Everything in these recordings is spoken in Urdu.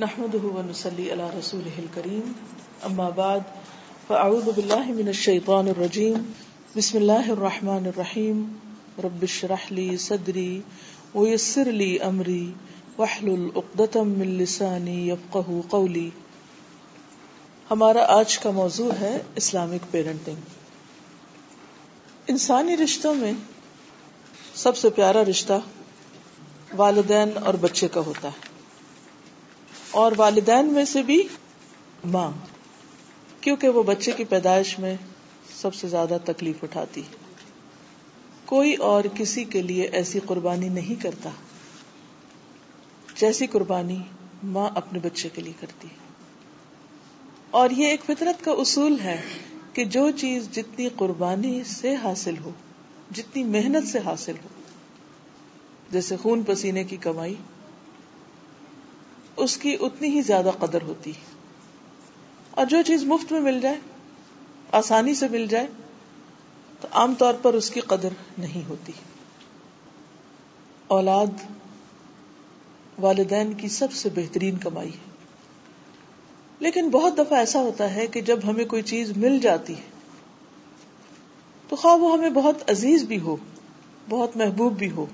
نحمده ونسلي على رسوله الكريم. اما بعد فاعوذ بالله من الشيطان الرجيم. بسم الله الرحمن الرحيم. رب اشرح لي صدري ويسر لي امري واحلل عقدة من لساني يفقهوا قولي. ہمارا آج کا موضوع ہے اسلامک پیرنٹنگ انسانی رشتوں میں سب سے پیارا رشتہ والدین اور بچے کا ہوتا ہے۔ اور والدین میں سے بھی ماں، کیونکہ وہ بچے کی پیدائش میں سب سے زیادہ تکلیف اٹھاتی۔ کوئی اور کسی کے لیے ایسی قربانی نہیں کرتا جیسی قربانی ماں اپنے بچے کے لیے کرتی۔ اور یہ ایک فطرت کا اصول ہے کہ جو چیز جتنی قربانی سے حاصل ہو، جتنی محنت سے حاصل ہو، جیسے خون پسینے کی کمائی اس کی اتنی ہی زیادہ قدر ہوتی اور جو چیز مفت میں مل جائے، آسانی سے مل جائے، تو عام طور پر اس کی قدر نہیں ہوتی۔ اولاد والدین کی سب سے بہترین کمائی ہے۔ لیکن بہت دفعہ ایسا ہوتا ہے کہ جب ہمیں کوئی چیز مل جاتی ہے، تو خواہ وہ ہمیں بہت عزیز بھی ہو، بہت محبوب بھی ہو۔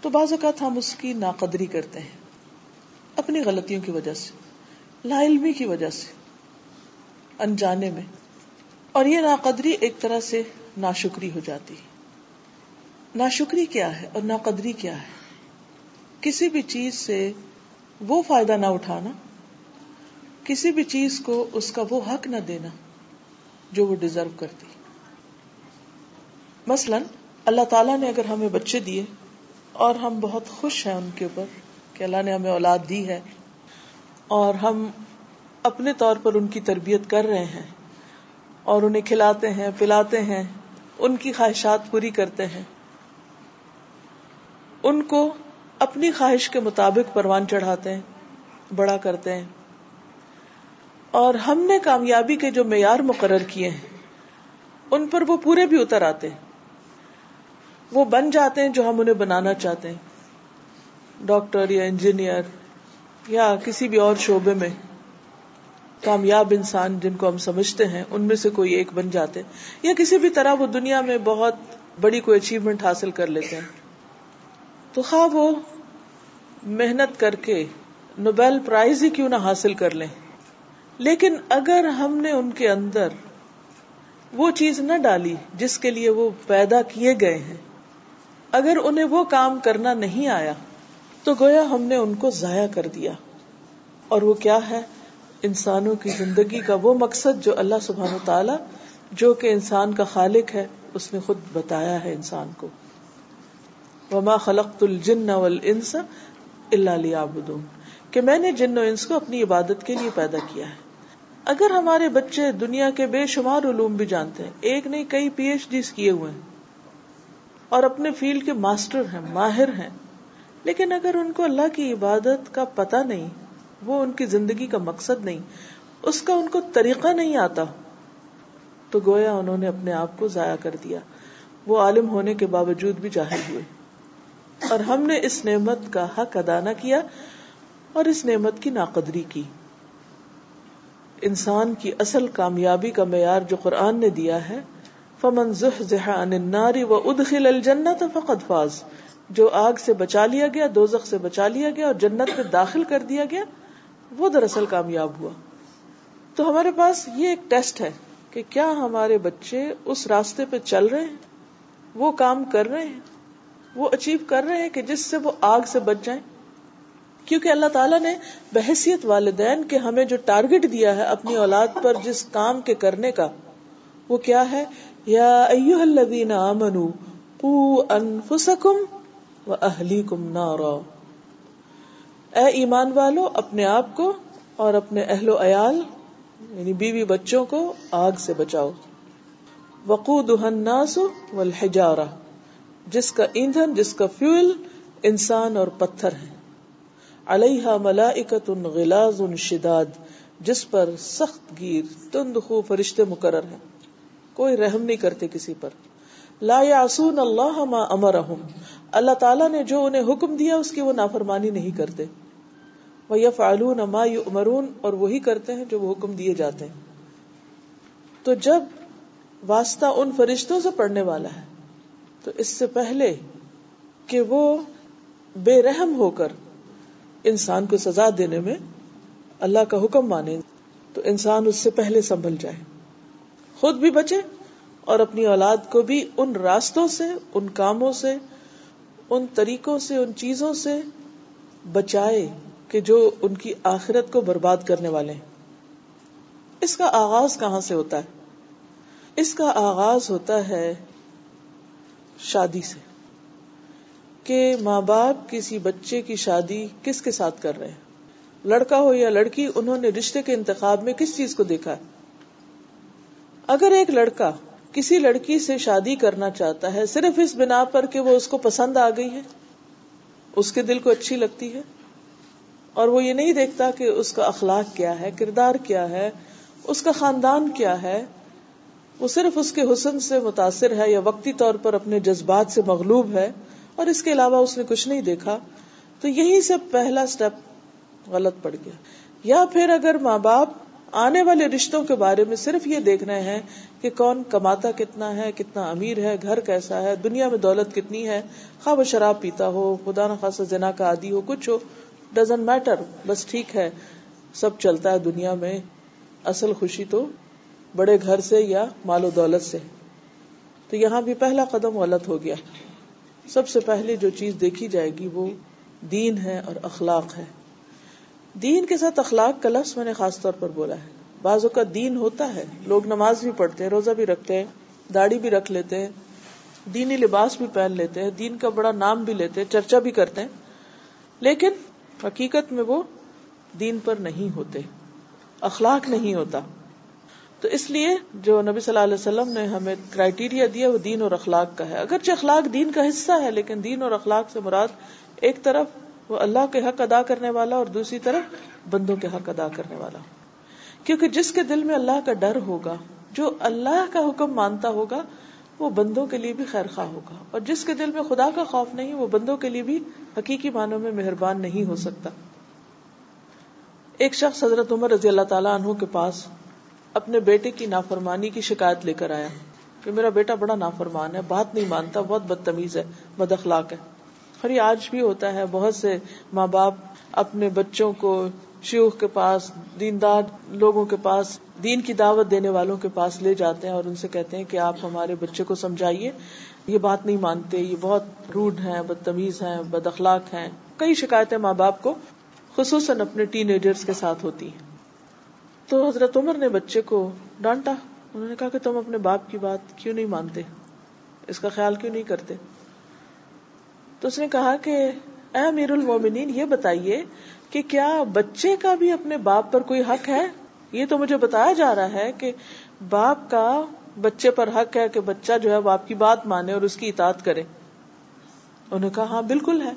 تو بعض اوقات ہم اس کی ناقدری کرتے ہیں۔ اپنی غلطیوں کی وجہ سے، لا علمی کی وجہ سے، انجانے میں۔ اور یہ ناقدری ایک طرح سے ناشکری ہو جاتی ناشکری کیا ہے اور ناقدری کیا ہے؟ کسی بھی چیز سے وہ فائدہ نہ اٹھانا، کسی بھی چیز کو اس کا وہ حق نہ دینا جو وہ ڈیزرو کرتی۔ مثلا، اللہ تعالیٰ نے اگر ہمیں بچے دیے اور ہم بہت خوش ہیں ان کے اوپر کہ اللہ نے ہمیں اولاد دی ہے اور ہم اپنے طور پر ان کی تربیت کر رہے ہیں اور انہیں کھلاتے ہیں، پلاتے ہیں، ان کی خواہشات پوری کرتے ہیں۔ ان کو اپنی خواہش کے مطابق پروان چڑھاتے ہیں، بڑا کرتے ہیں۔ اور ہم نے کامیابی کے جو معیار مقرر کیے ہیں، ان پر وہ پورے بھی اتر آتے ہیں۔ وہ بن جاتے ہیں جو ہم انہیں بنانا چاہتے ہیں۔ ڈاکٹر یا انجینئر یا کسی بھی اور شعبے میں کامیاب انسان جن کو ہم سمجھتے ہیں، ان میں سے کوئی ایک بن جاتے یا کسی بھی طرح وہ دنیا میں بہت بڑی کوئی اچیومنٹ حاصل کر لیتے ہیں۔ تو خواہ وہ محنت کر کے نوبیل پرائز ہی کیوں نہ حاصل کر لیں۔ لیکن اگر ہم نے ان کے اندر وہ چیز نہ ڈالی جس کے لیے وہ پیدا کیے گئے ہیں، اگر انہیں وہ کام کرنا نہیں آیا تو گویا ہم نے ان کو ضائع کر دیا۔ اور وہ کیا ہے؟ انسانوں کی زندگی کا وہ مقصد جو اللہ سبحانہ تعالی جو کہ انسان کا خالق ہے، اس نے خود بتایا ہے انسان کو۔ وما خلقت الجن والانس الا ليعبدون۔ کہ میں نے جن و انس کو اپنی عبادت کے لیے پیدا کیا ہے۔ اگر ہمارے بچے دنیا کے بے شمار علوم بھی جانتے ہیں، ایک نہیں، کئی پی ایچ ڈیز کیے ہوئے ہیں۔ اور اپنے فیلڈ کے ماسٹر ہیں، ماہر ہیں۔ لیکن اگر ان کو اللہ کی عبادت کا پتہ نہیں، وہ ان کی زندگی کا مقصد نہیں، اس کا ان کو طریقہ نہیں آتا، تو گویا انہوں نے اپنے آپ کو ضائع کر دیا۔ وہ عالم ہونے کے باوجود بھی جاہل ہوئے۔ اور ہم نے اس نعمت کا حق ادا نہ کیا اور اس نعمت کی ناقدری کی۔ انسان کی اصل کامیابی کا معیار جو قرآن نے دیا ہے، فمن زحزح عن النار وادخل الجنة فقد فاز۔ جو آگ سے بچا لیا گیا، دوزخ سے بچا لیا گیا اور جنت میں داخل کر دیا گیا، وہ دراصل کامیاب ہوا۔ تو ہمارے پاس یہ ایک ٹیسٹ ہے کہ کیا ہمارے بچے اس راستے پہ چل رہے ہیں؟ وہ کام کر رہے ہیں؟ وہ اچیو کر رہے ہیں کہ جس سے وہ آگ سے بچ جائیں؟ کیونکہ اللہ تعالیٰ نے بحثیت والدین کے ہمیں جو ٹارگٹ دیا ہے اپنی اولاد پر جس کام کے کرنے کا، وہ کیا ہے؟ یا ایوہ الذین آمنوا قو انفسکم اہلی کم نارا۔ اے ایمان والو، اپنے آپ کو اور اپنے اہل و عیال یعنی بیوی بچوں کو آگ سے بچاؤ۔ وقو الناس والحجارہ جس کا ایندھن، جس کا فیول انسان اور پتھر ہے علیہ ملائکت غلاز شداد۔ جس پر سخت گیر، تند خو فرشتے مقرر ہیں۔ کوئی رحم نہیں کرتے کسی پر۔ لا یعصون اللہ ما امرہم اللہ تعالیٰ نے جو انہیں حکم دیا اس کی وہ نافرمانی نہیں کرتے۔ وہ یا فعلون اما امرون اور وہی کرتے ہیں جو وہ حکم دیے جاتے ہیں۔ تو جب واسطہ ان فرشتوں سے پڑھنے والا ہے، تو اس سے پہلے کہ وہ بے رحم ہو کر انسان کو سزا دینے میں اللہ کا حکم مانے، تو انسان اس سے پہلے سنبھل جائے۔ خود بھی بچے اور اپنی اولاد کو بھی ان راستوں سے، ان کاموں سے ان طریقوں سے، ان چیزوں سے بچائے کہ جو ان کی آخرت کو برباد کرنے والے ہیں۔ اس کا آغاز کہاں سے ہوتا ہے؟ اس کا آغاز ہوتا ہے شادی سے، کہ ماں باپ کسی بچے کی شادی کس کے ساتھ کر رہے ہیں؟ لڑکا ہو یا لڑکی، انہوں نے رشتے کے انتخاب میں کس چیز کو دیکھا ہے؟ اگر ایک لڑکا کسی لڑکی سے شادی کرنا چاہتا ہے، صرف اس بنا پر کہ وہ اس کو پسند آ گئی ہے، اس کے دل کو اچھی لگتی ہے۔ اور وہ یہ نہیں دیکھتا کہ اس کا اخلاق کیا ہے، کردار کیا ہے، اس کا خاندان کیا ہے۔ وہ صرف اس کے حسن سے متاثر ہے یا وقتی طور پر اپنے جذبات سے مغلوب ہے اور اس کے علاوہ اس نے کچھ نہیں دیکھا۔ تو یہی سے پہلا سٹیپ غلط پڑ گیا۔ یا پھر اگر ماں باپ آنے والے رشتوں کے بارے میں صرف یہ دیکھ رہے ہیں کہ کون کماتا کتنا ہے، کتنا امیر ہے، گھر کیسا ہے، دنیا میں دولت کتنی ہے خواہ وہ شراب پیتا ہو، خدا نخواستہ زنا کا عادی ہو، کچھ ہو ڈزنٹ میٹر بس ٹھیک ہے، سب چلتا ہے دنیا میں۔ اصل خوشی تو بڑے گھر سے یا مال و دولت سے۔ تو یہاں بھی پہلا قدم غلط ہو گیا۔ سب سے پہلے جو چیز دیکھی جائے گی وہ دین ہے اور اخلاق ہے۔ دین کے ساتھ اخلاق کا لفظ میں نے خاص طور پر بولا ہے۔ بعضوں کا دین ہوتا ہے، لوگ نماز بھی پڑھتے ہیں، روزہ بھی رکھتے ہیں، داڑھی بھی رکھ لیتے ہیں، دینی لباس بھی پہن لیتے ہیں، دین کا بڑا نام بھی لیتے ہیں، چرچا بھی کرتے ہیں۔ لیکن حقیقت میں وہ دین پر نہیں ہوتے، اخلاق نہیں ہوتا۔ تو اس لیے جو نبی صلی اللہ علیہ وسلم نے ہمیں کرائٹیریا دیا، وہ دین اور اخلاق کا ہے۔ اگرچہ اخلاق دین کا حصہ ہے، لیکن دین اور اخلاق سے مراد ایک طرف وہ اللہ کے حق ادا کرنے والا اور دوسری طرف بندوں کے حق ادا کرنے والا۔ کیونکہ جس کے دل میں اللہ کا ڈر ہوگا، جو اللہ کا حکم مانتا ہوگا، وہ بندوں کے لیے بھی خیر خواہ ہوگا۔ اور جس کے دل میں خدا کا خوف نہیں، وہ بندوں کے لیے بھی حقیقی معنوں میں مہربان نہیں ہو سکتا۔ ایک شخص حضرت عمر رضی اللہ تعالیٰ عنہ کے پاس اپنے بیٹے کی نافرمانی کی شکایت لے کر آیا کہ میرا بیٹا بڑا نافرمان ہے، بات نہیں مانتا، بہت بدتمیز ہے، بد اخلاق ہے۔ اور یہ آج بھی ہوتا ہے۔ بہت سے ماں باپ اپنے بچوں کو شیوخ کے پاس، دیندار لوگوں کے پاس، دین کی دعوت دینے والوں کے پاس لے جاتے ہیں اور ان سے کہتے ہیں کہ آپ ہمارے بچے کو سمجھائیے۔ یہ بات نہیں مانتے، یہ بہت روڈ ہیں، بدتمیز ہیں، بد اخلاق ہیں۔ کئی شکایتیں ماں باپ کو خصوصاً اپنے ٹین ایجرس کے ساتھ ہوتی ہیں۔ تو حضرت عمر نے بچے کو ڈانٹا۔ انہوں نے کہا کہ تم اپنے باپ کی بات کیوں نہیں مانتے؟ اس کا خیال کیوں نہیں کرتے؟ تو اس نے کہا کہ اے امیر المومنین، یہ بتائیے کہ کیا بچے کا بھی اپنے باپ پر کوئی حق ہے؟ یہ تو مجھے بتایا جا رہا ہے کہ باپ کا بچے پر حق ہے کہ بچہ جو ہے وہ آپ کی بات مانے اور اس کی اطاعت کرے۔ انہوں نے کہا ہاں بالکل ہے۔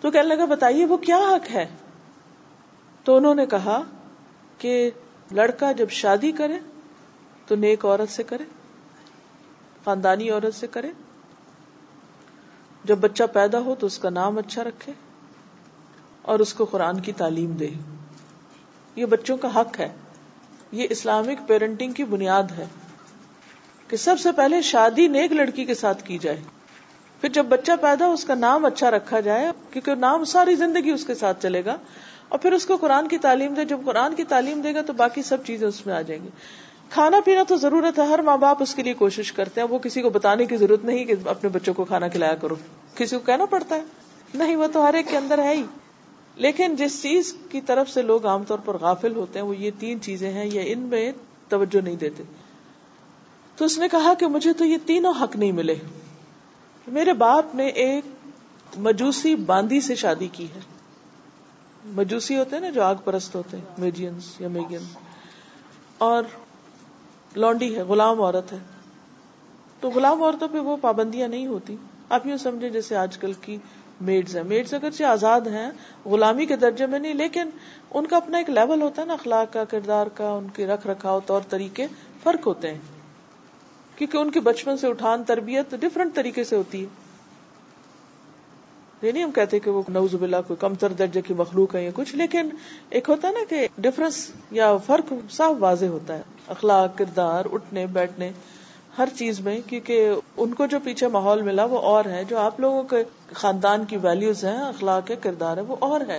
تو کہنے لگا، بتائیے، وہ کیا حق ہے؟ تو انہوں نے کہا کہ لڑکا جب شادی کرے تو نیک عورت سے کرے، خاندانی عورت سے کرے۔ جب بچہ پیدا ہو تو اس کا نام اچھا رکھے اور اس کو قرآن کی تعلیم دے۔ یہ بچوں کا حق ہے۔ یہ اسلامک پیرنٹنگ کی بنیاد ہے کہ سب سے پہلے شادی نیک لڑکی کے ساتھ کی جائے۔ پھر جب بچہ پیدا ہو، اس کا نام اچھا رکھا جائے، کیونکہ نام ساری زندگی اس کے ساتھ چلے گا۔ اور پھر اس کو قرآن کی تعلیم دے۔ جب قرآن کی تعلیم دے گا تو باقی سب چیزیں اس میں آ جائیں گی۔ کھانا پینا تو ضرورت ہے، ہر ماں باپ اس کے لیے کوشش کرتے ہیں، وہ کسی کو بتانے کی ضرورت نہیں کہ اپنے بچوں کو کھانا کھلایا کرو۔ کسی کو کہنا پڑتا ہے۔ نہیں، وہ تو ہر ایک کے اندر ہے ہی۔ لیکن جس چیز کی طرف سے لوگ عام طور پر غافل ہوتے ہیں، وہ یہ تین چیزیں ہیں یا ان میں توجہ نہیں دیتے۔ تو اس نے کہا کہ مجھے تو یہ تینوں حق نہیں ملے۔ میرے باپ نے ایک مجوسی باندی سے شادی کی ہے۔ مجوسی ہوتے ہیں نا، جو آگ پرست ہوتے ہیں میجینس یا میگینس اور لونڈی ہے، غلام عورت ہے۔ تو غلام عورتوں پہ وہ پابندیاں نہیں ہوتی۔ آپ یوں سمجھے جیسے آج کل کی میڈز ہیں۔ میڈز اگرچہ آزاد ہیں، غلامی کے درجے میں نہیں، لیکن ان کا اپنا ایک لیول ہوتا ہے نا، اخلاق کا، کردار کا، ان کے رکھ رکھاؤ، طور طریقے فرق ہوتے ہیں۔ کیونکہ ان کے بچپن سے اٹھان تربیت ڈفرنٹ طریقے سے ہوتی ہے۔ یہ نہیں ہم کہتے کہ وہ نوز باللہ کوئی کمتر درجے کی مخلوق ہے یا کچھ، لیکن ایک ہوتا ہے نا کہ ڈفرنس یا فرق صاف واضح ہوتا ہے۔ اخلاق، کردار، اٹھنے، بیٹھنے، ہر چیز میں، کیونکہ ان کو جو پیچھے ماحول ملا وہ اور ہے جو آپ لوگوں کے خاندان کی ویلیوز ہیں، اخلاق ہے کردار ہے وہ اور ہے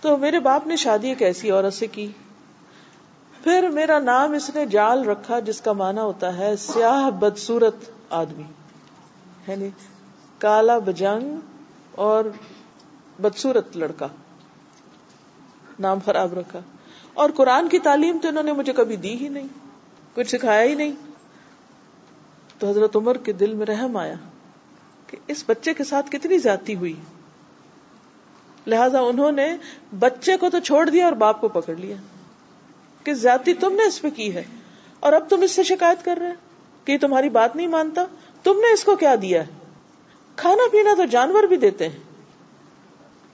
تو میرے باپ نے شادی ایک ایسی عورت سے کی۔ پھر میرا نام اس نے جال رکھا، جس کا معنی ہوتا ہے سیاہ بدسورت آدمی۔ یعنی کالا بجنگ اور بدسورت لڑکا، نام خراب رکھا۔ اور قرآن کی تعلیم تو انہوں نے مجھے کبھی دی ہی نہیں، کچھ سکھایا ہی نہیں۔ تو حضرت عمر کے دل میں رحم آیا کہ اس بچے کے ساتھ کتنی زیادتی ہوئی۔ لہذا انہوں نے بچے کو تو چھوڑ دیا اور باپ کو پکڑ لیا۔ کہ زیادتی تم نے اس پہ کی ہے اور اب تم اس سے شکایت کر رہے کہ تمہاری بات نہیں مانتا، تم نے اس کو کیا دیا ہے؟ کھانا پینا تو جانور بھی دیتے ہیں۔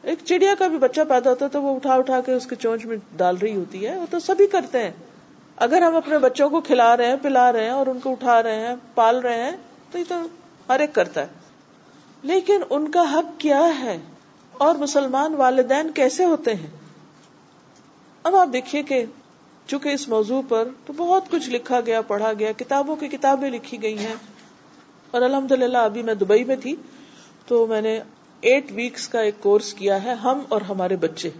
ایک چڑیا کا بھی بچہ پیدا ہوتا ہے تو وہ اٹھا اٹھا کے اس کے چونچ میں ڈال رہی ہوتی ہے۔ وہ تو سبھی کرتے ہیں۔ اگر ہم اپنے بچوں کو کھلا رہے ہیں، پلا رہے ہیں اور ان کو اٹھا رہے ہیں، پال رہے ہیں، تو یہ تو ہر ایک کرتا ہے۔ لیکن ان کا حق کیا ہے؟ اور مسلمان والدین کیسے ہوتے ہیں؟ اب آپ دیکھیے کہ چونکہ اس موضوع پر تو بہت کچھ لکھا گیا، پڑھا گیا، کتابوں کی کتابیں لکھی گئی ہیں۔ اور الحمد للہ ابھی میں دبئی میں تھی تو میں نے ایٹ ویکس کا ایک کورس کیا ہے ہم اور ہمارے بچے۔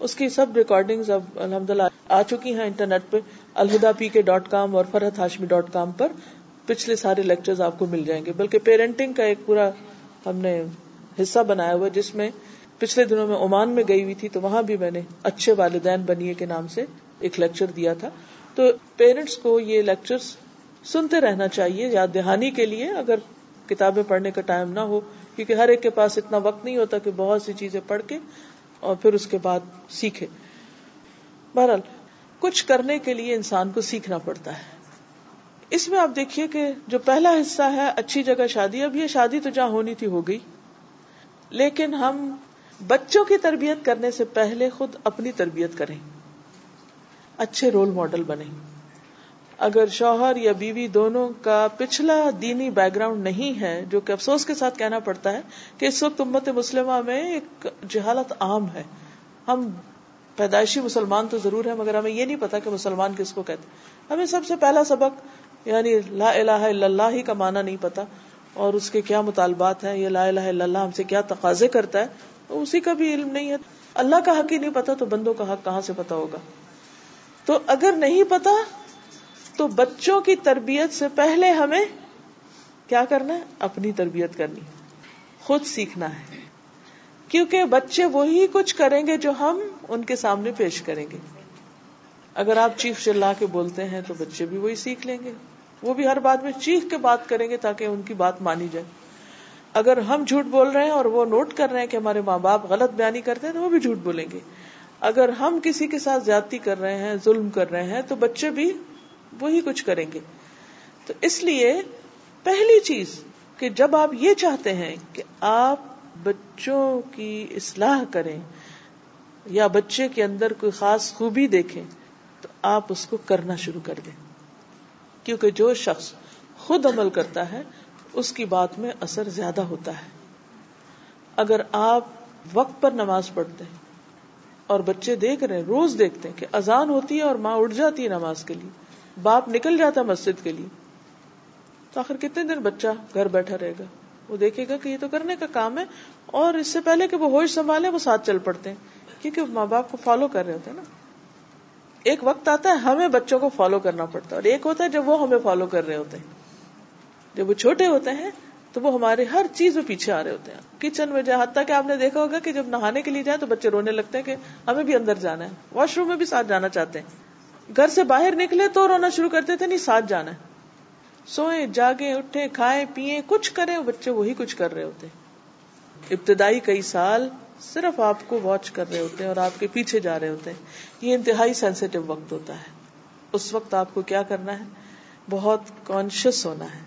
اس کی سب ریکارڈنگ اب الحمد للہ آ چکی ہیں انٹرنیٹ پہ۔ الہدا پی کے ڈاٹ کام اور فرحت ہاشمی ڈاٹ کام پر پچھلے سارے لیکچر آپ کو مل جائیں گے۔ بلکہ پیرنٹنگ کا ایک پورا ہم نے حصہ بنایا ہوا جس میں پچھلے دنوں میں عمان میں گئی ہوئی تھی تو وہاں بھی میں نے اچھے والدین بنیے کے نام سے ایک لیکچر دیا تھا۔ تو پیرنٹس کو یہ لیکچر سنتے رہنا چاہیے، یاد دہانی کے لیے، اگر کتابیں پڑھنے کا ٹائم نہ ہو، کیونکہ ہر ایک کے پاس اتنا وقت نہیں ہوتا کہ بہت سی چیزیں پڑھ کے اور پھر اس کے بعد سیکھے۔ بہرحال، کچھ کرنے کے لیے انسان کو سیکھنا پڑتا ہے۔ اس میں آپ دیکھیے کہ جو پہلا حصہ ہے، اچھی جگہ شادی، اب یہ شادی تو جہاں ہونی تھی، ہو گئی۔ لیکن ہم بچوں کی تربیت کرنے سے پہلے خود اپنی تربیت کریں۔ اچھے رول ماڈل بنے اگر شوہر یا بیوی دونوں کا پچھلا دینی بیک گراؤنڈ نہیں ہے، جو کہ افسوس کے ساتھ کہنا پڑتا ہے کہ اس وقت امت مسلمہ میں ایک جہالت عام ہے۔ ہم پیدائشی مسلمان تو ضرور ہے مگر ہمیں یہ نہیں پتا کہ مسلمان کس کو کہتے ہمیں سب سے پہلا سبق یعنی لا الہ الا اللہ ہی کا معنی نہیں پتا، اور اس کے کیا مطالبات ہیں، یہ لا الہ الا اللہ ہم سے کیا تقاضے کرتا ہے اسی کا بھی علم نہیں ہے۔ اللہ کا حق ہی نہیں پتا، تو بندوں کا حق کہاں سے پتا ہوگا؟ تو اگر نہیں پتا تو بچوں کی تربیت سے پہلے ہمیں کیا کرنا ہے؟ اپنی تربیت کرنی خود سیکھنا ہے۔ کیونکہ بچے وہی کچھ کریں گے جو ہم ان کے سامنے پیش کریں گے۔ اگر آپ چیخ چلا کے بولتے ہیں تو بچے بھی وہی سیکھ لیں گے۔ وہ بھی ہر بات میں چیخ کے بات کریں گے تاکہ ان کی بات مانی جائے۔ اگر ہم جھوٹ بول رہے ہیں اور وہ نوٹ کر رہے ہیں کہ ہمارے ماں باپ غلط بیانی کرتے ہیں تو وہ بھی جھوٹ بولیں گے۔ اگر ہم کسی کے ساتھ زیادتی کر رہے ہیں، ظلم کر رہے ہیں تو بچے بھی وہی کچھ کریں گے۔ تو اس لیے پہلی چیز کہ جب آپ یہ چاہتے ہیں کہ آپ بچوں کی اصلاح کریں یا بچے کے اندر کوئی خاص خوبی دیکھیں، تو آپ اس کو کرنا شروع کر دیں۔ کیونکہ جو شخص خود عمل کرتا ہے، اس کی بات میں اثر زیادہ ہوتا ہے۔ اگر آپ وقت پر نماز پڑھتے ہیں اور بچے دیکھ رہے ہیں، روز دیکھتے ہیں کہ اذان ہوتی ہے اور ماں اٹھ جاتی ہے نماز کے لیے باپ نکل جاتا مسجد کے لیے تو آخر کتنے دن بچہ گھر بیٹھا رہے گا؟ وہ دیکھے گا کہ یہ تو کرنے کا کام ہے اور اس سے پہلے کہ وہ ہوش سنبھالے وہ ساتھ چل پڑتے ہیں، کیونکہ ماں باپ کو فالو کر رہے ہوتے ہیں نا۔ ایک وقت آتا ہے ہمیں بچوں کو فالو کرنا پڑتا ہے، اور ایک ہوتا ہے جب وہ ہمیں فالو کر رہے ہوتے ہیں۔ جب وہ چھوٹے ہوتے ہیں تو وہ ہمارے ہر چیز میں پیچھے آ رہے ہوتے ہیں۔ کچن میں جائے حتیٰ کہ آپ نے دیکھا ہوگا کہ جب نہانے کے لیے جائیں تو بچے رونے لگتے ہیں کہ ہمیں بھی اندر جانا ہے واش روم میں بھی ساتھ جانا چاہتے ہیں۔ گھر سے باہر نکلے تو رونا شروع کرتے تھے، نہیں، ساتھ جانا ہے۔ سوئے جاگے اٹھے کھائے پیئے کچھ کرے بچے وہی کچھ کر رہے ہوتے۔ ابتدائی کئی سال صرف آپ کو واچ کر رہے ہوتے ہیں اور آپ کے پیچھے جا رہے ہوتے۔ ہیں یہ انتہائی سینسیٹیو وقت ہوتا ہے۔ اس وقت آپ کو کیا کرنا ہے؟ بہت کانشیس ہونا ہے۔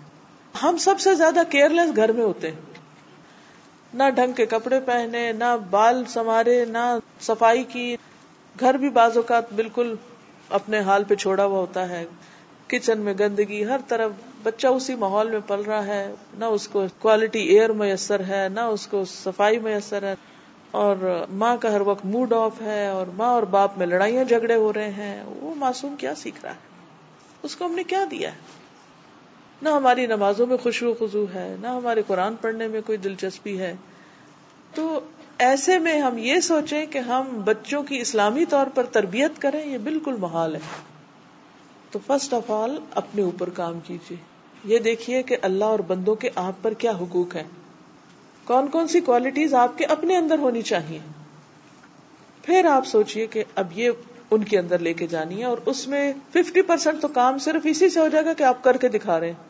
ہم سب سے زیادہ کیئر لیس گھر میں ہوتے۔ ہیں نہ ڈھنگ کے کپڑے پہنے، نہ بال سنوارے، نہ صفائی کی۔ گھر بھی بعض اوقات بالکل اپنے حال پہ چھوڑا ہوا ہوتا ہے۔ کچن میں گندگی، ہر طرف بچہ اسی ماحول میں پل رہا ہے۔ نہ اس کو کوالٹی ایئر میسر ہے، نہ اس کو صفائی میسر ہے۔ اور ماں کا ہر وقت موڈ آف ہے اور ماں اور باپ میں لڑائیاں جھگڑے ہو رہے ہیں۔ وہ معصوم کیا سیکھ رہا ہے؟ اس کو ہم نے کیا دیا ہے؟ نہ ہماری نمازوں میں خوشبو خزو ہے، نہ ہمارے قرآن پڑھنے میں کوئی دلچسپی ہے۔ تو ایسے میں ہم یہ سوچیں کہ ہم بچوں کی اسلامی طور پر تربیت کریں، یہ بالکل محال ہے۔ تو فرسٹ آف آل اپنے اوپر کام کیجیے یہ دیکھیے کہ اللہ اور بندوں کے آپ پر کیا حقوق ہیں۔ کون کون سی کوالٹیز آپ کے اپنے اندر ہونی چاہیے؟ پھر آپ سوچئے کہ اب یہ ان کے اندر لے کے جانی ہے اور اس میں ففٹی پرسینٹ تو کام صرف اسی سے ہو جائے گا کہ آپ کر کے دکھا رہے ہیں۔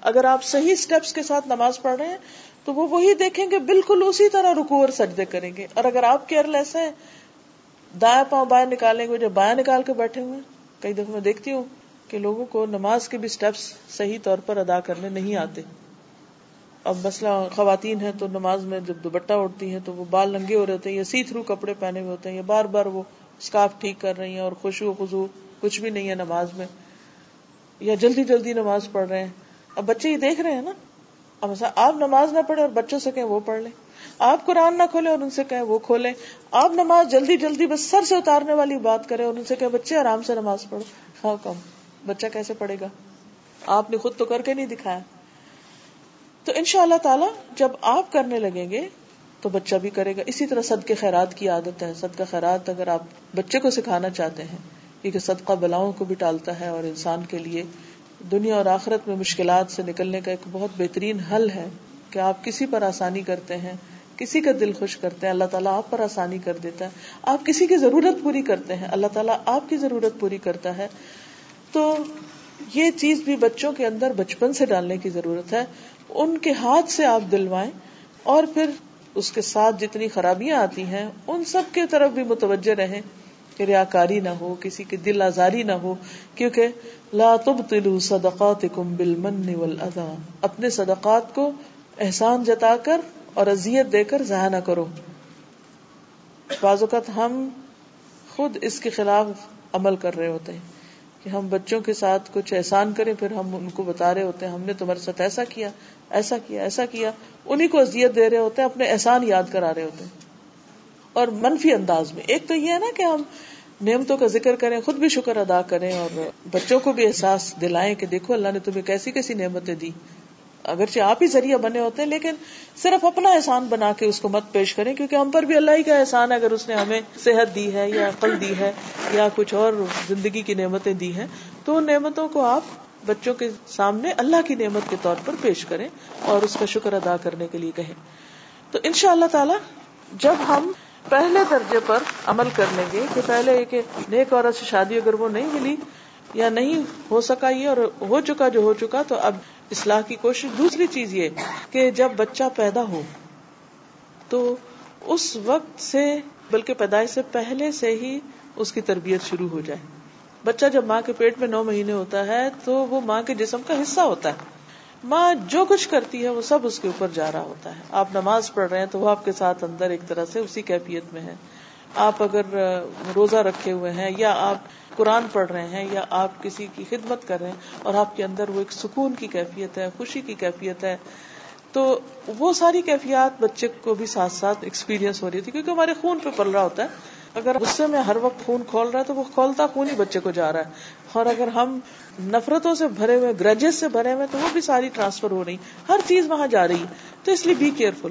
اگر آپ صحیح اسٹیپس کے ساتھ نماز پڑھ رہے ہیں تو وہ وہی دیکھیں گے، بالکل اسی طرح رکو اور سجدے کریں گے۔ اور اگر آپ کیئر لیس ہیں، دائیں پاؤں بائیں نکالیں گے جو بائیں نکال کے بیٹھے ہوئے کئی دفعہ میں دیکھتی ہوں کہ لوگوں کو نماز کے بھی اسٹیپس صحیح طور پر ادا کرنے نہیں آتے۔ اب مسئلہ خواتین ہیں تو نماز میں جب دوپٹہ اڑتی ہیں تو وہ بال ننگے ہو رہے ہیں، یا سی تھرو کپڑے پہنے ہوئے ہوتے ہیں، یا بار بار وہ اسکارف ٹھیک کر رہی ہیں اور خوشو خزو کچھ بھی نہیں ہے نماز میں، یا جلدی جلدی نماز پڑھ رہے ہیں۔ اب بچے یہ دیکھ رہے ہیں نا اب آپ نماز نہ پڑھے اور بچوں سے کہیں وہ پڑھ لیں۔ آپ قرآن نہ کھولے اور ان سے کہیں وہ کھولیں۔ آپ نماز جلدی جلدی بس سر سے اتارنے والی بات کریں اور ان سے کہیں بچے آرام سے نماز پڑھو۔ ہاں کم۔ بچہ کیسے پڑھے گا؟ آپ نے خود تو کر کے نہیں دکھایا۔ تو ان شاء اللہ تعالی، جب آپ کرنے لگیں گے تو بچہ بھی کرے گا۔ اسی طرح صدقے خیرات کی عادت ہے۔ صدقہ خیرات اگر آپ بچے کو سکھانا چاہتے ہیں، کیونکہ صدقہ بلاؤں کو بھی ٹالتا ہے اور انسان کے لیے دنیا اور آخرت میں مشکلات سے نکلنے کا ایک بہت بہترین حل ہے کہ آپ کسی پر آسانی کرتے ہیں، کسی کا دل خوش کرتے ہیں، اللہ تعالیٰ آپ پر آسانی کر دیتا ہے۔ آپ کسی کی ضرورت پوری کرتے ہیں، اللہ تعالیٰ آپ کی ضرورت پوری کرتا ہے۔ تو یہ چیز بھی بچوں کے اندر بچپن سے ڈالنے کی ضرورت ہے۔ ان کے ہاتھ سے آپ دلوائیں اور پھر اس کے ساتھ جتنی خرابیاں آتی ہیں، ان سب کی طرف بھی متوجہ رہیں۔ کہ ریاکاری نہ ہو، کسی کی دل آزاری نہ ہو، کیونکہ لا تبطلوا صدقاتکم بالمن والاذا اپنے صدقات کو احسان جتا کر اور اذیت دے کر ضائع نہ کرو۔ بعض اوقات ہم خود اس کے خلاف عمل کر رہے ہوتے ہیں کہ ہم بچوں کے ساتھ کچھ احسان کریں، پھر ہم ان کو بتا رہے ہوتے ہیں، ہم نے تمہارے ساتھ ایسا کیا ایسا کیا ایسا کیا۔ انہیں کو اذیت دے رہے ہوتے ہیں، اپنے احسان یاد کرا رہے ہوتے ہیں۔ اور منفی انداز میں۔ ایک تو یہ ہے نا کہ ہم نعمتوں کا ذکر کریں، خود بھی شکر ادا کریں اور بچوں کو بھی احساس دلائیں کہ دیکھو اللہ نے تمہیں کیسی کیسی نعمتیں دی۔ اگرچہ آپ ہی ذریعہ بنے ہوتے ہیں، لیکن صرف اپنا احسان بنا کے اس کو مت پیش کریں، کیونکہ ہم پر بھی اللہ ہی کا احسان ہے۔ اگر اس نے ہمیں صحت دی ہے یا عقل دی ہے یا کچھ اور زندگی کی نعمتیں دی ہیں، تو ان نعمتوں کو آپ بچوں کے سامنے اللہ کی نعمت کے طور پر پیش کریں اور اس کا شکر ادا کرنے کے لیے کہیں۔ تو ان شاء اللہ تعالی جب ہم پہلے درجے پر عمل کر لیں گے کہ پہلے کہ نیک عورت سے شادی اگر وہ نہیں ملی یا نہیں ہو سکا یہ اور ہو چکا جو ہو چکا، تو اب اصلاح کی کوشش۔ دوسری چیز یہ کہ جب بچہ پیدا ہو، تو اس وقت سے بلکہ پیدائش سے پہلے سے ہی اس کی تربیت شروع ہو جائے۔ بچہ جب ماں کے پیٹ میں نو مہینے ہوتا ہے، تو وہ ماں کے جسم کا حصہ ہوتا ہے۔ ماں جو کچھ کرتی ہے وہ سب اس کے اوپر جا رہا ہوتا ہے۔ آپ نماز پڑھ رہے ہیں تو وہ آپ کے ساتھ اندر ایک طرح سے اسی کیفیت میں ہے۔ آپ اگر روزہ رکھے ہوئے ہیں یا آپ قرآن پڑھ رہے ہیں یا آپ کسی کی خدمت کر رہے ہیں اور آپ کے اندر وہ ایک سکون کی کیفیت ہے، خوشی کی کیفیت ہے، تو وہ ساری کیفیات بچے کو بھی ساتھ ساتھ ایکسپیرئنس ہو رہی تھی کیونکہ ہمارے خون پہ پل رہا ہوتا ہے۔ اگر غصے میں ہر وقت خون کھول رہا ہے تو وہ کھولتا خون ہی بچے کو جا رہا ہے۔ اور اگر ہم نفرتوں سے بھرے ہوئے گرجز سے بھرے ہوئے، تو وہ بھی ساری ٹرانسفر ہو رہی ہر چیز وہاں جا رہی ہے۔ تو اس لیے بی کیئرفل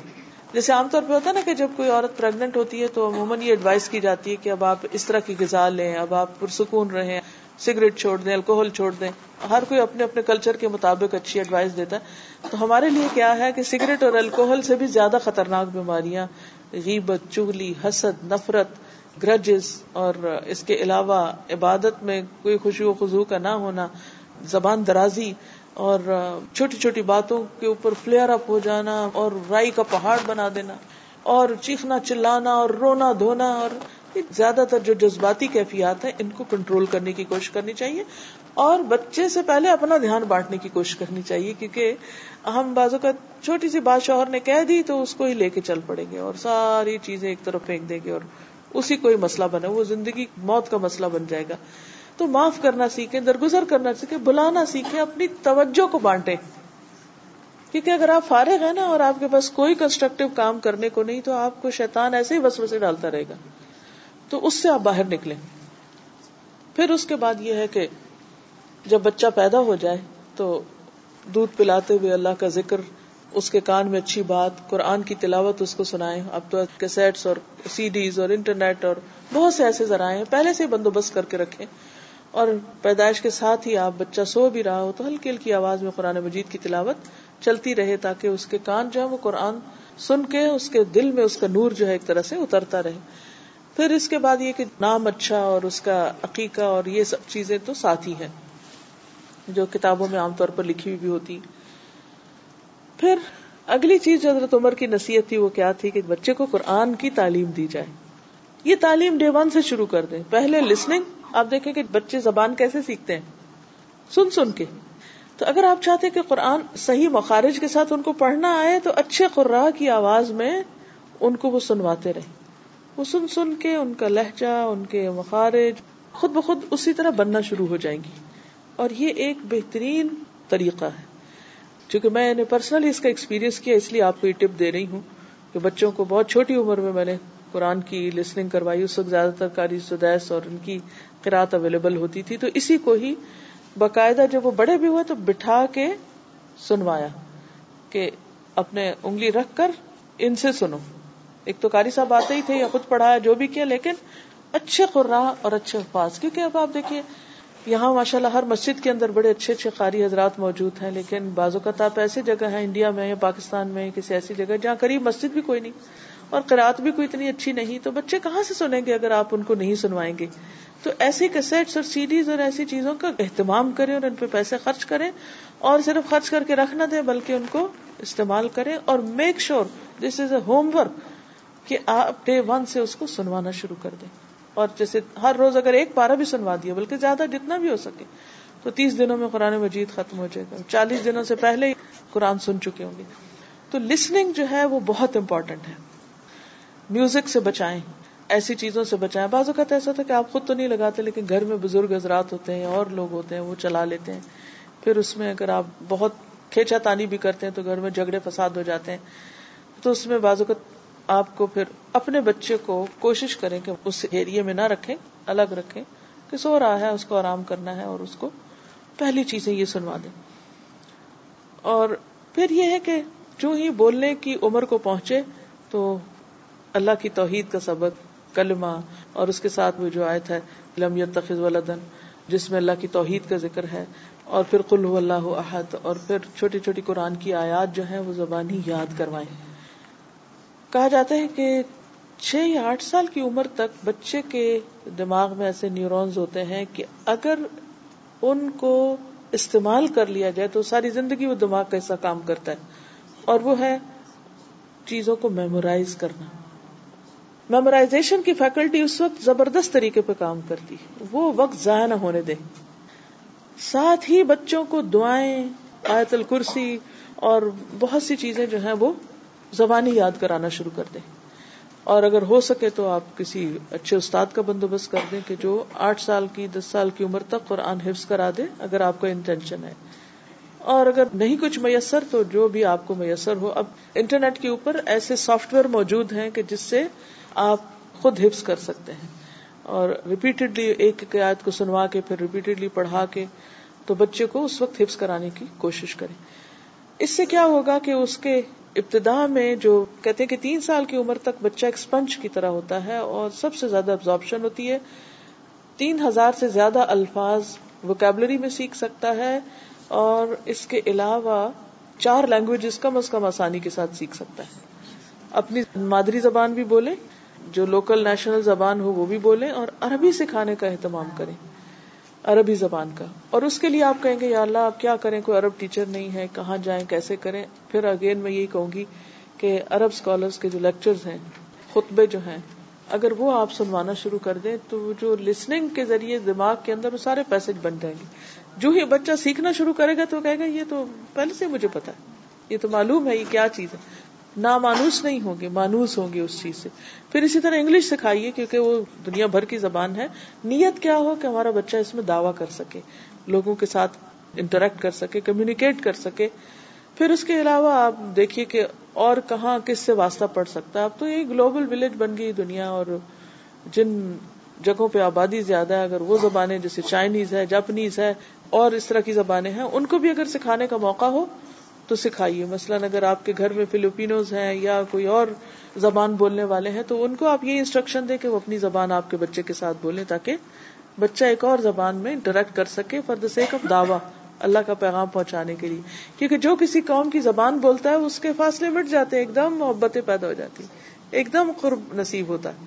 جیسے عام طور پہ ہوتا ہے نا کہ جب کوئی عورت پریگنٹ ہوتی ہے تو عموماً یہ ایڈوائز کی جاتی ہے کہ اب آپ اس طرح کی غذا لیں، اب آپ پرسکون رہیں سگریٹ چھوڑ دیں الکوہل چھوڑ دیں۔ ہر کوئی اپنے اپنے کلچر کے مطابق اچھی ایڈوائز دیتا ہے۔ تو ہمارے لیے کیا ہے کہ سگریٹ اور الکوہل سے بھی زیادہ خطرناک بیماریاں، غیبت چگلی حسد، نفرت گرجز اور uh, اس کے علاوہ عبادت میں کوئی خوشی و خزو کا نہ ہونا، زبان درازی اور uh, چھوٹی چھوٹی باتوں کے اوپر فلیئر اپ ہو جانا اور رائی کا پہاڑ بنا دینا اور چیخنا، چلانا اور رونا، دھونا اور زیادہ تر جو جذباتی کیفیات ہیں، ان کو کنٹرول کرنے کی کوشش کرنی چاہیے اور بچے سے پہلے اپنا دھیان بانٹنے کی کوشش کرنی چاہیے کیونکہ ہم بازو کا چھوٹی سی بات شوہر نے کہہ دی تو اس کو ہی لے کے چل پڑیں گے اور ساری چیزیں ایک طرف پھینک دیں گے اور اسی کوئی مسئلہ بنے وہ زندگی، موت کا مسئلہ بن جائے گا۔ تو معاف کرنا سیکھے درگزر کرنا سیکھے بلانا سیکھے اپنی توجہ کو بانٹے کیونکہ اگر آپ فارغ ہیں نا اور آپ کے پاس کوئی کنسٹرکٹیو کام کرنے کو نہیں، تو آپ کو شیطان ایسے ہی بس بسے ڈالتا رہے گا۔ تو اس سے آپ باہر نکلیں۔ پھر اس کے بعد یہ ہے کہ جب بچہ پیدا ہو جائے تو دودھ پلاتے ہوئے اللہ کا ذکر اس کے کان میں اچھی بات، قرآن کی تلاوت اس کو سنائے۔ اب تو کیسٹس اور سی ڈیز اور انٹرنیٹ اور بہت سے ایسے ذرائع ہیں، پہلے سے بندوبست کر کے رکھے اور پیدائش کے ساتھ ہی آپ بچہ سو بھی رہا ہو تو ہلکی ہلکی آواز میں قرآن مجید کی تلاوت چلتی رہے تاکہ اس کے کان جو ہے وہ قرآن سن کے، اس کے دل میں اس کا نور جو ہے ایک طرح سے اترتا رہے۔ پھر اس کے بعد یہ کہ نام اچھا اور اس کا عقیقہ اور یہ سب چیزیں تو ساتھ ہی ہیں، جو کتابوں میں عام طور پر لکھی ہوئی بھی ہوتی۔ پھر اگلی چیز جو حضرت عمر کی نصیحت تھی وہ کیا تھی کہ بچے کو قرآن کی تعلیم دی جائے۔ یہ تعلیم ڈے ون سے شروع کر دیں۔ پہلے لسننگ آپ دیکھیں کہ بچے زبان کیسے سیکھتے ہیں۔ سن سن کے۔ تو اگر آپ چاہتے کہ قرآن صحیح مخارج کے ساتھ ان کو پڑھنا آئے تو اچھے قرآ کی آواز میں ان کو وہ سنواتے رہے وہ سن سن کے ان کا لہجہ، ان کے مخارج خود بخود اسی طرح بننا شروع ہو جائیں گی۔ اور یہ ایک بہترین طریقہ ہے۔ چونکہ میں نے پرسنلی اس کا ایکسپیرینس کیا، اس لیے آپ کو یہ ٹپ دے رہی ہوں کہ بچوں کو بہت چھوٹی عمر میں میں نے قرآن کی لسننگ کروائی، اس وقت زیادہ تر کاری سدیس اور ان کی قرآت اویلیبل ہوتی تھی۔ تو اسی کو ہی باقاعدہ جب وہ بڑے بھی ہوئے تو بٹھا کے سنوایا کہ اپنے انگلی رکھ کر ان سے سنو۔ ایک تو کاری صاحب آتے ہی تھے یا خود پڑھایا جو بھی کیا، لیکن اچھے قرا اور اچھے الفاظ۔ کیونکہ اب آپ دیکھیے یہاں ماشاء اللہ ہر مسجد کے اندر بڑے اچھے اچھے قاری حضرات موجود ہیں، لیکن بعض اوقات آپ ایسی جگہ ہیں، انڈیا میں یا پاکستان میں، کسی ایسی جگہ جہاں قریب مسجد بھی کوئی نہیں اور قرآت بھی کوئی اتنی اچھی نہیں، تو بچے کہاں سے سنیں گے اگر آپ ان کو نہیں سنوائیں گے؟ تو ایسی کیسٹس اور سیڈیز اور ایسی چیزوں کا اہتمام کریں اور ان پہ پیسے خرچ کریں اور صرف خرچ کر کے رکھ نہ دیں، بلکہ ان کو استعمال کریں اور make sure this is a homework کہ آپ ڈے ون سے اس کو سنوانا شروع کر دیں۔ اور جیسے ہر روز اگر ایک پارا بھی سنوا دیا، بلکہ زیادہ جتنا بھی ہو سکے، تو تیس دنوں میں قرآن مجید ختم ہو جائے گا۔ چالیس دنوں سے پہلے ہی قرآن سن چکے ہوں گے۔ تو لسننگ جو ہے وہ بہت امپورٹینٹ ہے۔ میوزک سے بچائیں۔ ایسی چیزوں سے بچائیں۔ بعض اوقات ایسا تھا کہ آپ خود تو نہیں لگاتے، لیکن گھر میں بزرگ حضرات ہوتے ہیں، اور لوگ ہوتے ہیں، وہ چلا لیتے ہیں۔ پھر اس میں اگر آپ بہت کھینچا تانی بھی کرتے ہیں، تو گھر میں جھگڑے فساد ہو جاتے ہیں۔ تو اس میں بعض اوقات آپ کو پھر اپنے بچے کو کوشش کریں کہ اس ایریے میں نہ رکھیں، الگ رکھیں کہ سو رہا ہے، اس کو آرام کرنا ہے اور اس کو پہلی چیزیں یہ سنوا دیں۔ اور پھر یہ ہے کہ جو ہی بولنے کی عمر کو پہنچے تو اللہ کی توحید کا سبق، کلمہ اور اس کے ساتھ وہ جو آیت ہے، لم یتخذ ولدن جس میں اللہ کی توحید کا ذکر ہے۔ اور پھر قل اللہ احد اور پھر چھوٹی چھوٹی قرآن کی آیات جو ہیں وہ زبانی یاد کروائیں۔ کہا جاتا ہے کہ چھ یا آٹھ سال کی عمر تک بچے کے دماغ میں ایسے نیورونز ہوتے ہیں کہ اگر ان کو استعمال کر لیا جائے تو ساری زندگی وہ دماغ کا ایسا کام کرتا ہے اور وہ ہے چیزوں کو میمورائز کرنا۔ میمورائزیشن کی فیکلٹی اس وقت زبردست طریقے پہ کام کرتی وہ وقت ضائع نہ ہونے دے۔ ساتھ ہی بچوں کو دعائیں، آیت الکرسی اور بہت سی چیزیں جو ہیں وہ زبانی یاد کرانا شروع کر دیں۔ اور اگر ہو سکے تو آپ کسی اچھے استاد کا بندوبست کر دیں کہ جو آٹھ سال کی، دس سال کی عمر تک قرآن حفظ کرا دے اگر آپ کا انٹینشن ہے۔ اور اگر نہیں کچھ میسر تو جو بھی آپ کو میسر ہو۔ اب انٹرنیٹ کے اوپر ایسے سافٹ ویئر موجود ہیں کہ جس سے آپ خود حفظ کر سکتے ہیں۔ اور ریپیٹڈلی ایک آیت کو سنوا کے، پھر ریپیٹڈلی پڑھا کے تو بچے کو اس وقت حفظ کرانے کی کوشش کریں۔ اس سے کیا ہوگا کہ اس کے ابتدا میں جو کہتے ہیں کہ تین سال کی عمر تک بچہ ایک اسپنج کی طرح ہوتا ہے اور سب سے زیادہ ابزاربشن ہوتی ہے۔ تین ہزار سے زیادہ الفاظ وکیبلری میں سیکھ سکتا ہے اور اس کے علاوہ چار لینگویج کم از کم آسانی کے ساتھ سیکھ سکتا ہے۔ اپنی مادری زبان بھی بولے جو لوکل نیشنل زبان ہو وہ بھی بولے اور عربی سکھانے کا اہتمام کریں۔ عربی زبان کا۔ اور اس کے لیے آپ کہیں گے، یا اللہ، آپ کیا کریں؟ کوئی عرب ٹیچر نہیں ہے، کہاں جائیں؟ کیسے کریں؟ پھر اگین میں یہی کہوں گی کہ عرب اسکالرس کے جو لیکچر ہیں، خطبے جو ہیں، اگر وہ آپ سنوانا شروع کر دیں، تو جو لسننگ کے ذریعے دماغ کے اندر وہ سارے پیسج بن جائیں گے۔ جو ہی بچہ سیکھنا شروع کرے گا تو کہے گا، یہ تو پہلے سے مجھے پتا ہے، یہ تو معلوم ہے، یہ کیا چیز ہے۔ نہ مانوس نہیں ہوں گے، مانوس ہوں گے اس چیز سے۔ پھر اسی طرح انگلش سکھائیے، کیونکہ وہ دنیا بھر کی زبان ہے۔ نیت کیا ہو کہ ہمارا بچہ اس میں دعوی کر سکے، لوگوں کے ساتھ انٹریکٹ کر سکے کمیونیکیٹ کر سکے۔ پھر اس کے علاوہ آپ دیکھیے کہ اور کہاں کس سے واسطہ پڑ سکتا ہے۔ اب تو یہ گلوبل ولیج بن گئی دنیا اور جن جگہوں پہ آبادی زیادہ ہے، اگر وہ زبانیں جیسے چائنیز ہے، جاپنیز ہے، اور اس طرح کی زبانیں ہیں، ان کو بھی اگر سکھانے کا موقع ہو تو سکھائیے۔ مثلاً اگر آپ کے گھر میں فلپینوز ہیں یا کوئی اور زبان بولنے والے ہیں، تو ان کو آپ یہ انسٹرکشن دیں کہ وہ اپنی زبان آپ کے بچے کے ساتھ بولیں تاکہ بچہ ایک اور زبان میں انٹریکٹ کر سکے فار دا سیک آف دعوی، اللہ کا پیغام پہنچانے کے لیے۔ کیونکہ جو کسی قوم کی زبان بولتا ہے، اس کے فاصلے مٹ جاتے ہیں، ایک دم محبتیں پیدا ہو جاتی ایک دم قرب نصیب ہوتا ہے۔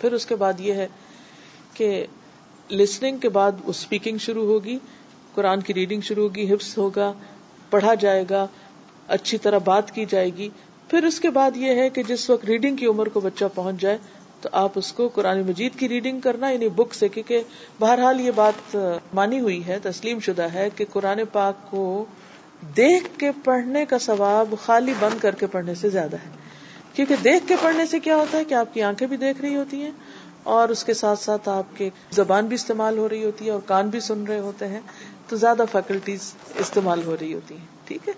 پھر اس کے بعد یہ ہے کہ لسننگ کے بعد اسپیکنگ شروع ہوگی، قرآن کی ریڈنگ شروع ہوگی، حفظ ہوگا۔ پڑھا جائے گا، اچھی طرح بات کی جائے گی۔ پھر اس کے بعد یہ ہے کہ جس وقت ریڈنگ کی عمر کو بچہ پہنچ جائے، تو آپ اس کو قرآن مجید کی ریڈنگ کرنا یعنی بک سے، کیونکہ بہرحال یہ بات مانی ہوئی ہے، تسلیم شدہ ہے کہ قرآن پاک کو دیکھ کے پڑھنے کا ثواب خالی بند کر کے پڑھنے سے زیادہ ہے۔ کیونکہ دیکھ کے پڑھنے سے کیا ہوتا ہے کہ آپ کی آنکھیں بھی دیکھ رہی ہوتی ہیں اور اس کے ساتھ ساتھ آپ کے زبان بھی استعمال ہو رہی ہوتی ہے اور کان بھی سن رہے ہوتے ہیں۔ تو زیادہ فیکلٹیز استعمال ہو رہی ہوتی ہیں، ٹھیک ہے؟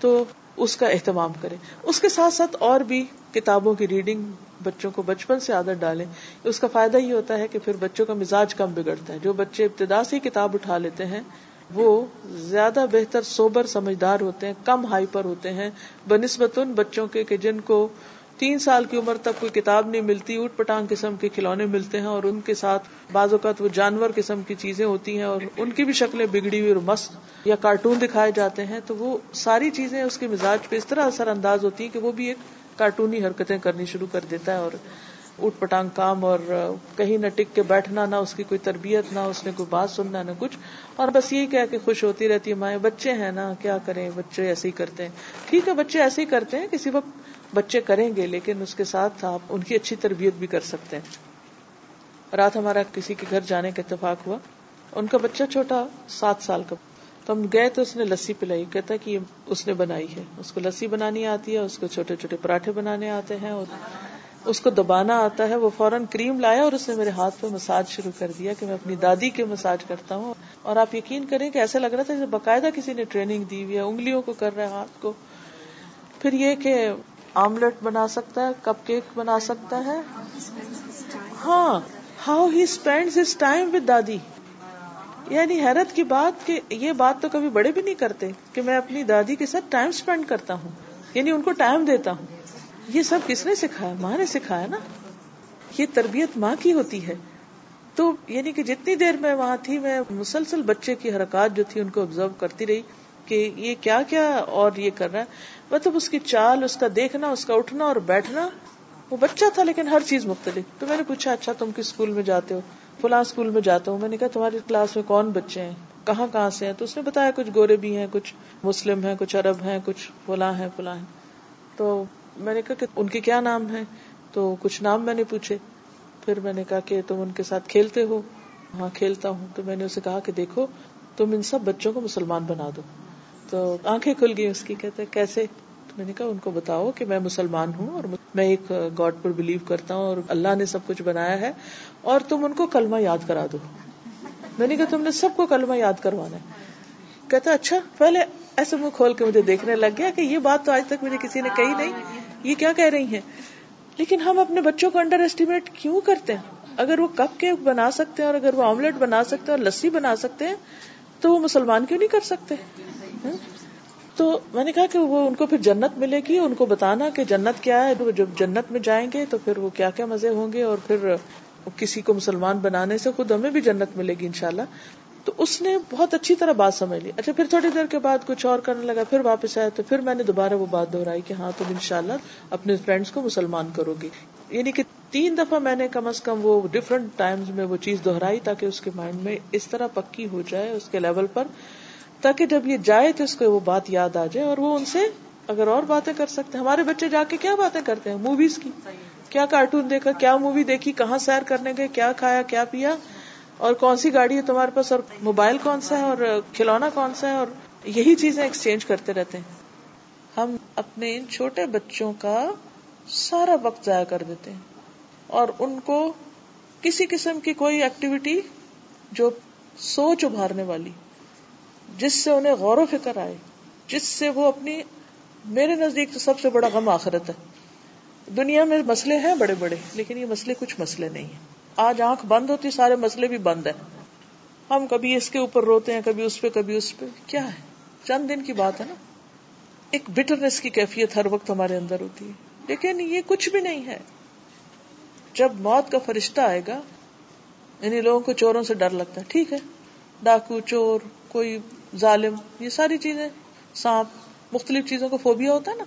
تو اس کا اہتمام کریں۔ اس کے ساتھ ساتھ اور بھی کتابوں کی ریڈنگ بچوں کو بچپن سے عادت ڈالیں۔ اس کا فائدہ یہ ہوتا ہے کہ پھر بچوں کا مزاج کم بگڑتا ہے۔ جو بچے ابتدا سے کتاب اٹھا لیتے ہیں، وہ زیادہ بہتر سوبر سمجھدار ہوتے ہیں، کم ہائپر ہوتے ہیں۔ بنسبت ان بچوں کے کہ جن کو تین سال کی عمر تک کوئی کتاب نہیں ملتی، اوٹ پٹانگ قسم کے کھلونے ملتے ہیں اور ان کے ساتھ بعض اوقات وہ جانور قسم کی چیزیں ہوتی ہیں اور ان کی بھی شکلیں بگڑی ہوئی اور مست یا کارٹون دکھائے جاتے ہیں، تو وہ ساری چیزیں اس کے مزاج پہ اس طرح اثر انداز ہوتی ہیں کہ وہ بھی ایک کارٹونی حرکتیں کرنی شروع کر دیتا ہے اور اٹھ پٹانگ کام اور کہیں نہ ٹک کے بیٹھنا، نہ اس کی کوئی تربیت، نہ اس نے کوئی بات سننا، نہ کچھ۔ اور بس یہی کہہ کے خوش ہوتی رہتی ہے، مائیں بچے ہیں نا، کیا کریں؟ بچے ایسے ہی کرتے ہیں۔ ٹھیک ہے، بچے ایسے ہی کرتے ہیں، کسی وقت بچے کریں گے، لیکن اس کے ساتھ آپ ان کی اچھی تربیت بھی کر سکتے ہیں۔ رات ہمارا کسی کے گھر جانے کا اتفاق ہوا۔ ان کا بچہ چھوٹا، سات سال کا۔ تو ہم گئے تو اس نے لسی پلائی۔ کہتا کہ اس نے بنائی ہے۔ اس کو لسی بنانی آتی ہے، اس کو چھوٹے چھوٹے پراٹھے بنانے آتے ہیں اور اس کو دبانا آتا ہے، وہ فوراً کریم لایا اور اس نے میرے ہاتھ پہ مساج شروع کر دیا کہ میں اپنی دادی کے مساج کرتا ہوں۔ اور آپ یقین کریں کہ ایسا لگ رہا تھا جیسے باقاعدہ کسی نے ٹریننگ دی ہوئی ہے، انگلیوں کو کر رہا ہے ہاتھ کو۔ پھر یہ کہ آملیٹ بنا سکتا ہے، کپ کیک بنا سکتا ہے۔ ہاں how he spend his time with دادی۔ یعنی حیرت کی بات کہ یہ بات تو کبھی بڑے بھی نہیں کرتے کہ میں اپنی دادی کے ساتھ ٹائم اسپینڈ کرتا ہوں یعنی ان کو ٹائم دیتا ہوں۔ یہ سب کس نے سکھایا؟ ماں نے سکھایا نا۔ یہ تربیت ماں کی ہوتی ہے۔ تو یعنی کہ جتنی دیر میں وہاں تھی، میں مسلسل بچے کی حرکات جو تھی، ان کو آبزرو کرتی رہی کہ یہ کیا کیا اور یہ کر رہا ہے۔ مطلب اس کی چال، اس کا دیکھنا، اس کا اٹھنا اور بیٹھنا، وہ بچہ تھا لیکن ہر چیز مختلف۔ تو میں نے پوچھا اچھا تم کس اسکول میں جاتے ہو؟ فلاں اسکول میں جاتا ہوں۔ میں نے کہا، تمہاری کلاس میں کون بچے ہیں؟ کہاں کہاں سے ہیں؟ تو اس نے بتایا، کچھ گورے بھی ہیں، کچھ مسلم ہیں، کچھ عرب ہیں، کچھ فلاں ہیں فلاں ہیں۔ تو میں نے کہا کہ ان کے کیا نام ہیں؟ تو کچھ نام میں نے پوچھے۔ پھر میں نے کہا کہ تم ان کے ساتھ کھیلتے ہو؟ ہاں کھیلتا ہوں۔ تو میں نے اسے کہا کہ دیکھو، تم ان سب بچوں کو مسلمان بنا دو۔ تو آنکھیں کھل گئی اس کی، کہتے کیسے؟ تو میں نے کہا، ان کو بتاؤ کہ میں مسلمان ہوں اور میں ایک گاڈ پر بلیو کرتا ہوں اور اللہ نے سب کچھ بنایا ہے اور تم ان کو کلمہ یاد کرا دو۔ میں نے کہا، تم نے سب کو کلمہ یاد کروانا ہے۔ کہتا اچھا پہلے ایسے منہ کھول کے مجھے دیکھنے لگ گیا کہ یہ بات تو آج تک مجھے کسی نے کہی نہیں۔ یہ کیا کہہ رہی ہیں؟ لیکن ہم اپنے بچوں کو انڈر ایسٹیمیٹ کیوں کرتے ہیں؟ اگر وہ کپ کیک بنا سکتے ہیں اور اگر وہ آملیٹ بنا سکتے ہیں اور لسی بنا سکتے ہیں، تو وہ مسلمان کیوں نہیں کر سکتے؟ ہاں؟ تو میں نے کہا کہ وہ ان کو پھر جنت ملے گی، ان کو بتانا کہ جنت کیا ہے جب جنت میں جائیں گے تو پھر وہ کیا کیا مزے ہوں گے اور پھر کسی کو مسلمان بنانے سے خود ہمیں بھی جنت ملے گی انشاءاللہ۔ تو اس نے بہت اچھی طرح بات سمجھ لی۔ اچھا پھر تھوڑی دیر کے بعد کچھ اور کرنے لگا پھر واپس آیا تو پھر میں نے دوبارہ وہ بات دہرائی کہ ہاں تم انشاءاللہ اپنے فرینڈس کو مسلمان کرو گی۔ یعنی کہ تین دفعہ میں نے کم از کم وہ ڈفرنٹ ٹائمز میں وہ چیز دہرائی تاکہ اس کے مائنڈ میں اس طرح پکی ہو جائے اس کے لیول پر تاکہ جب یہ جائے تو اس کو وہ بات یاد آ جائے اور وہ ان سے اگر اور باتیں کر سکتے ہمارے بچے جا کے کیا باتیں کرتے ہیں؟ موویز کی۔ کیا کارٹون دیکھا کیا مووی دیکھی کہاں سیر کرنے گئے کیا کھایا کیا پیا؟ اور کون سی گاڑی ہے تمہارے پاس اور موبائل کون سا ہے اور کھلونا کون سا ہے اور یہی چیزیں ایکسچینج کرتے رہتے ہیں۔ ہم اپنے ان چھوٹے بچوں کا سارا وقت ضائع کر دیتے ہیں اور ان کو کسی قسم کی کوئی ایکٹیویٹی جو سوچ ابھارنے والی، جس سے انہیں غور و فکر آئے، جس سے وہ اپنی، میرے نزدیک تو سب سے بڑا غم آخرت ہے۔ دنیا میں مسئلے ہیں بڑے بڑے، لیکن یہ مسئلے کچھ مسئلے نہیں ہیں۔ آج آنکھ بند ہوتی، سارے مسئلے بھی بند ہیں۔ ہم کبھی اس کے اوپر روتے ہیں، کبھی اس پہ، کبھی اس پہ۔ کیا ہے؟ چند دن کی بات ہے نا۔ ایک بٹرنس کی کیفیت ہر وقت ہمارے اندر ہوتی ہے۔ لیکن یہ کچھ بھی نہیں ہے۔ جب موت کا فرشتہ آئے گا یعنی لوگوں کو چوروں سے ڈر لگتا ہے۔ ٹھیک ہے۔ ڈاکو، چور، کوئی ظالم، یہ ساری چیزیں، سانپ، مختلف چیزوں کو فوبیا ہوتا ہے نا۔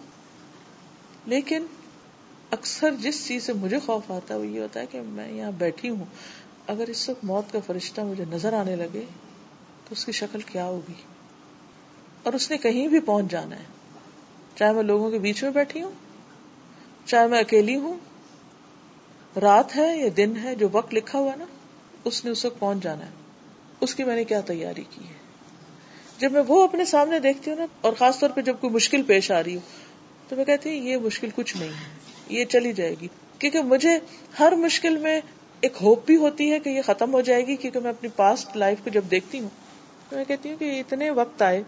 لیکن اکثر جس چیز سے مجھے خوف آتا ہے وہ یہ ہوتا ہے کہ میں یہاں بیٹھی ہوں، اگر اس وقت موت کا فرشتہ مجھے نظر آنے لگے تو اس کی شکل کیا ہوگی؟ اور اس نے کہیں بھی پہنچ جانا ہے، چاہے میں لوگوں کے بیچ میں بیٹھی ہوں، چاہے میں اکیلی ہوں، رات ہے یا دن ہے، جو وقت لکھا ہوا نا، اس نے اس وقت پہنچ جانا ہے۔ اس کی میں نے کیا تیاری کی ہے؟ جب میں وہ اپنے سامنے دیکھتی ہوں نا، اور خاص طور پہ جب کوئی مشکل پیش آ رہی ہو، تو میں کہتی ہوں یہ مشکل کچھ نہیں ہے۔ یہ چلی جائے گی۔ کیونکہ مجھے ہر مشکل میں ایک ہوپ بھی ہوتی ہے کہ یہ ختم ہو جائے گی، کیونکہ میں اپنی پاسٹ لائف کو جب دیکھتی ہوں، تو میں کہتی ہوں کہ اتنے وقت آئے،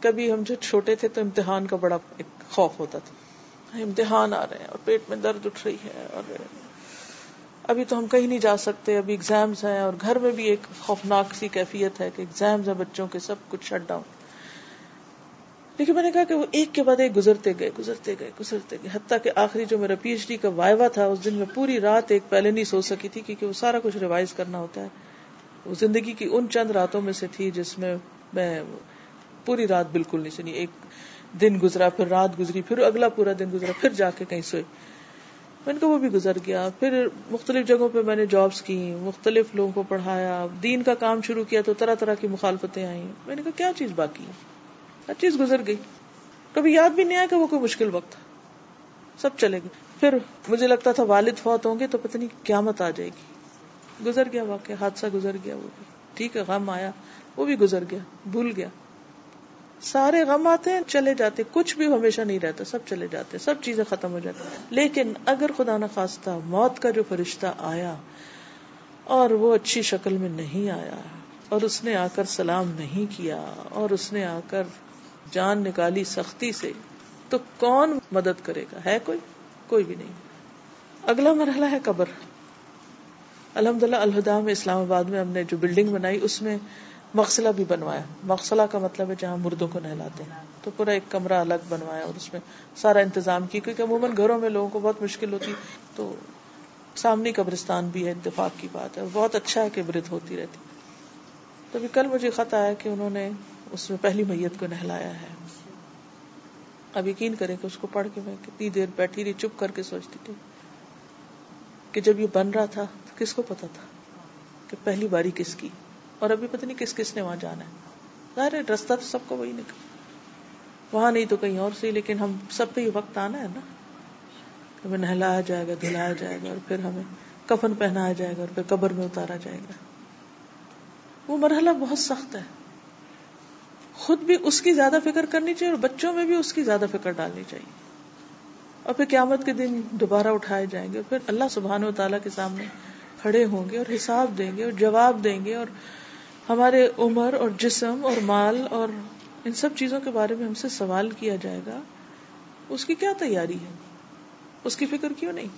کبھی ہم جو چھوٹے تھے تو امتحان کا بڑا ایک خوف ہوتا تھا۔ امتحان آ رہے ہیں اور پیٹ میں درد اٹھ رہی ہے اور ابھی تو ہم کہیں نہیں جا سکتے، ابھی ایگزامس ہیں اور گھر میں بھی ایک خوفناک سی کیفیت ہے کہ ایگزامس ہیں، بچوں کے سب کچھ شٹ ڈاؤن لیکن میں نے کہا کہ وہ ایک کے بعد ایک گزرتے گئے گزرتے گئے گزرتے گئے، حتیٰ کہ آخری جو میرا پی ایچ ڈی کا وائوا تھا، اس دن میں پوری رات ایک پہلے نہیں سو سکی تھی کیونکہ وہ سارا کچھ ریوائز کرنا ہوتا ہے۔ وہ زندگی کی ان چند راتوں میں سے تھی جس میں میں پوری رات بالکل نہیں سنی۔ ایک دن گزرا، پھر رات گزری، پھر اگلا پورا دن گزرا، پھر جا کے کہیں سوئی میں نے کہا وہ بھی گزر گیا۔ پھر مختلف جگہوں پہ میں نے جابس کی، مختلف لوگوں کو پڑھایا۔ دین کا کام شروع کیا تو طرح طرح کی مخالفتیں آئیں۔ میں نے کہا کیا چیز باقی ہے؟ ہر چیز گزر گئی۔ کبھی یاد بھی نہیں آیا کہ وہ کوئی مشکل وقت تھا۔ سب چلے گئے۔ پھر مجھے لگتا تھا والد فوت ہوں گے تو پتہ نہیں قیامت آ جائے گی۔ گزر گیا واقعہ، حادثہ گزر گیا وہ بھی۔ ٹھیک ہے، غم آیا۔ وہ بھی گزر گیا، بھول گیا۔ سارے غم آتے ہیں، چلے جاتے۔ کچھ بھی ہمیشہ نہیں رہتا، سب چلے جاتے۔ سب چیزیں ختم ہو جاتی۔ لیکن اگر خدا نخواستہ موت کا جو فرشتہ آیا اور وہ اچھی شکل میں نہیں آیا اور اس نے آ کر سلام نہیں کیا اور اس نے آ کر جان نکالی سختی سے، تو کون مدد کرے گا؟ ہے کوئی؟ کوئی بھی نہیں۔ اگلا مرحلہ ہے قبر۔ الحمد للہ الہدا میں، اسلام آباد میں ہم نے جو بلڈنگ بنائی، اس میں مقصلہ بھی بنوایا۔ مقصلہ کا مطلب ہے جہاں مردوں کو نہلاتے ہیں۔ تو پورا ایک کمرہ الگ بنوایا اور اس میں سارا انتظام کی کیونکہ عموماً گھروں میں لوگوں کو بہت مشکل ہوتی۔ تو سامنے قبرستان بھی ہے، اتفاق کی بات ہے۔ بہت اچھا ہے کہ برد ہوتی رہتی۔ تو کل مجھے خط آیا کہ انہوں نے اس میں پہلی میت کو نہلایا ہے۔ اب یقین کریں کہ اس کو پڑھ کے میں کتنی دیر بیٹھی رہی، چپ کر کے سوچتی تھی کہ جب یہ بن رہا تھا تو کس کو پتا تھا کہ پہلی باری کس کی۔ اور ابھی پتہ نہیں کس کس نے وہاں جانا ہے۔ ظاہر ہے رستہ تو سب کو وہی نکل وہاں نہیں تو کہیں اور سے لیکن ہم سب پہ یہ وقت آنا ہے نا۔ ہمیں نہلایا جائے گا، دھلایا جائے گا اور پھر ہمیں کفن پہنایا جائے گا اور پھر قبر میں اتارا جائے گا۔ وہ مرحلہ بہت سخت ہے۔ خود بھی اس کی زیادہ فکر کرنی چاہیے اور بچوں میں بھی اس کی زیادہ فکر ڈالنی چاہیے۔ اور پھر قیامت کے دن دوبارہ اٹھائے جائیں گے پھر اللہ سبحان و تعالیٰ کے سامنے کھڑے ہوں گے اور حساب دیں گے اور جواب دیں گے اور ہمارے عمر اور جسم اور مال اور ان سب چیزوں کے بارے میں ہم سے سوال کیا جائے گا۔ اس کی کیا تیاری ہے؟ اس کی فکر کیوں نہیں؟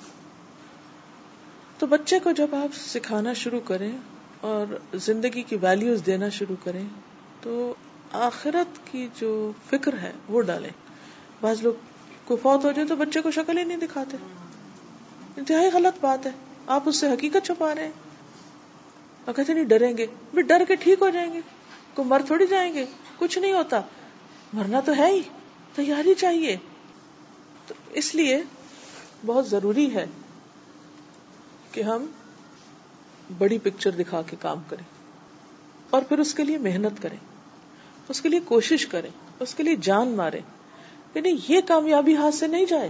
تو بچے کو جب آپ سکھانا شروع کریں اور زندگی کی ویلیوز دینا شروع کریں تو آخرت کی جو فکر ہے وہ ڈالیں۔ بعض لوگ کو فوت ہو جائے تو بچے کو شکل ہی نہیں دکھاتے۔ انتہائی غلط بات ہے۔ آپ اس سے حقیقت چھپا رہے ہیں۔ اور کہتے نہیں، ڈریں گے۔ بھی ڈر کے ٹھیک ہو جائیں گے۔ کو مر تھوڑی جائیں گے۔ کچھ نہیں ہوتا۔ مرنا تو ہے ہی۔ تیاری چاہیے۔ تو اس لیے بہت ضروری ہے کہ ہم بڑی پکچر دکھا کے کام کریں۔ اور پھر اس کے لیے محنت کریں۔ اس کے لیے کوشش کریں، اس کے لیے جان مارے یعنی یہ کامیابی ہاتھ سے نہیں جائے۔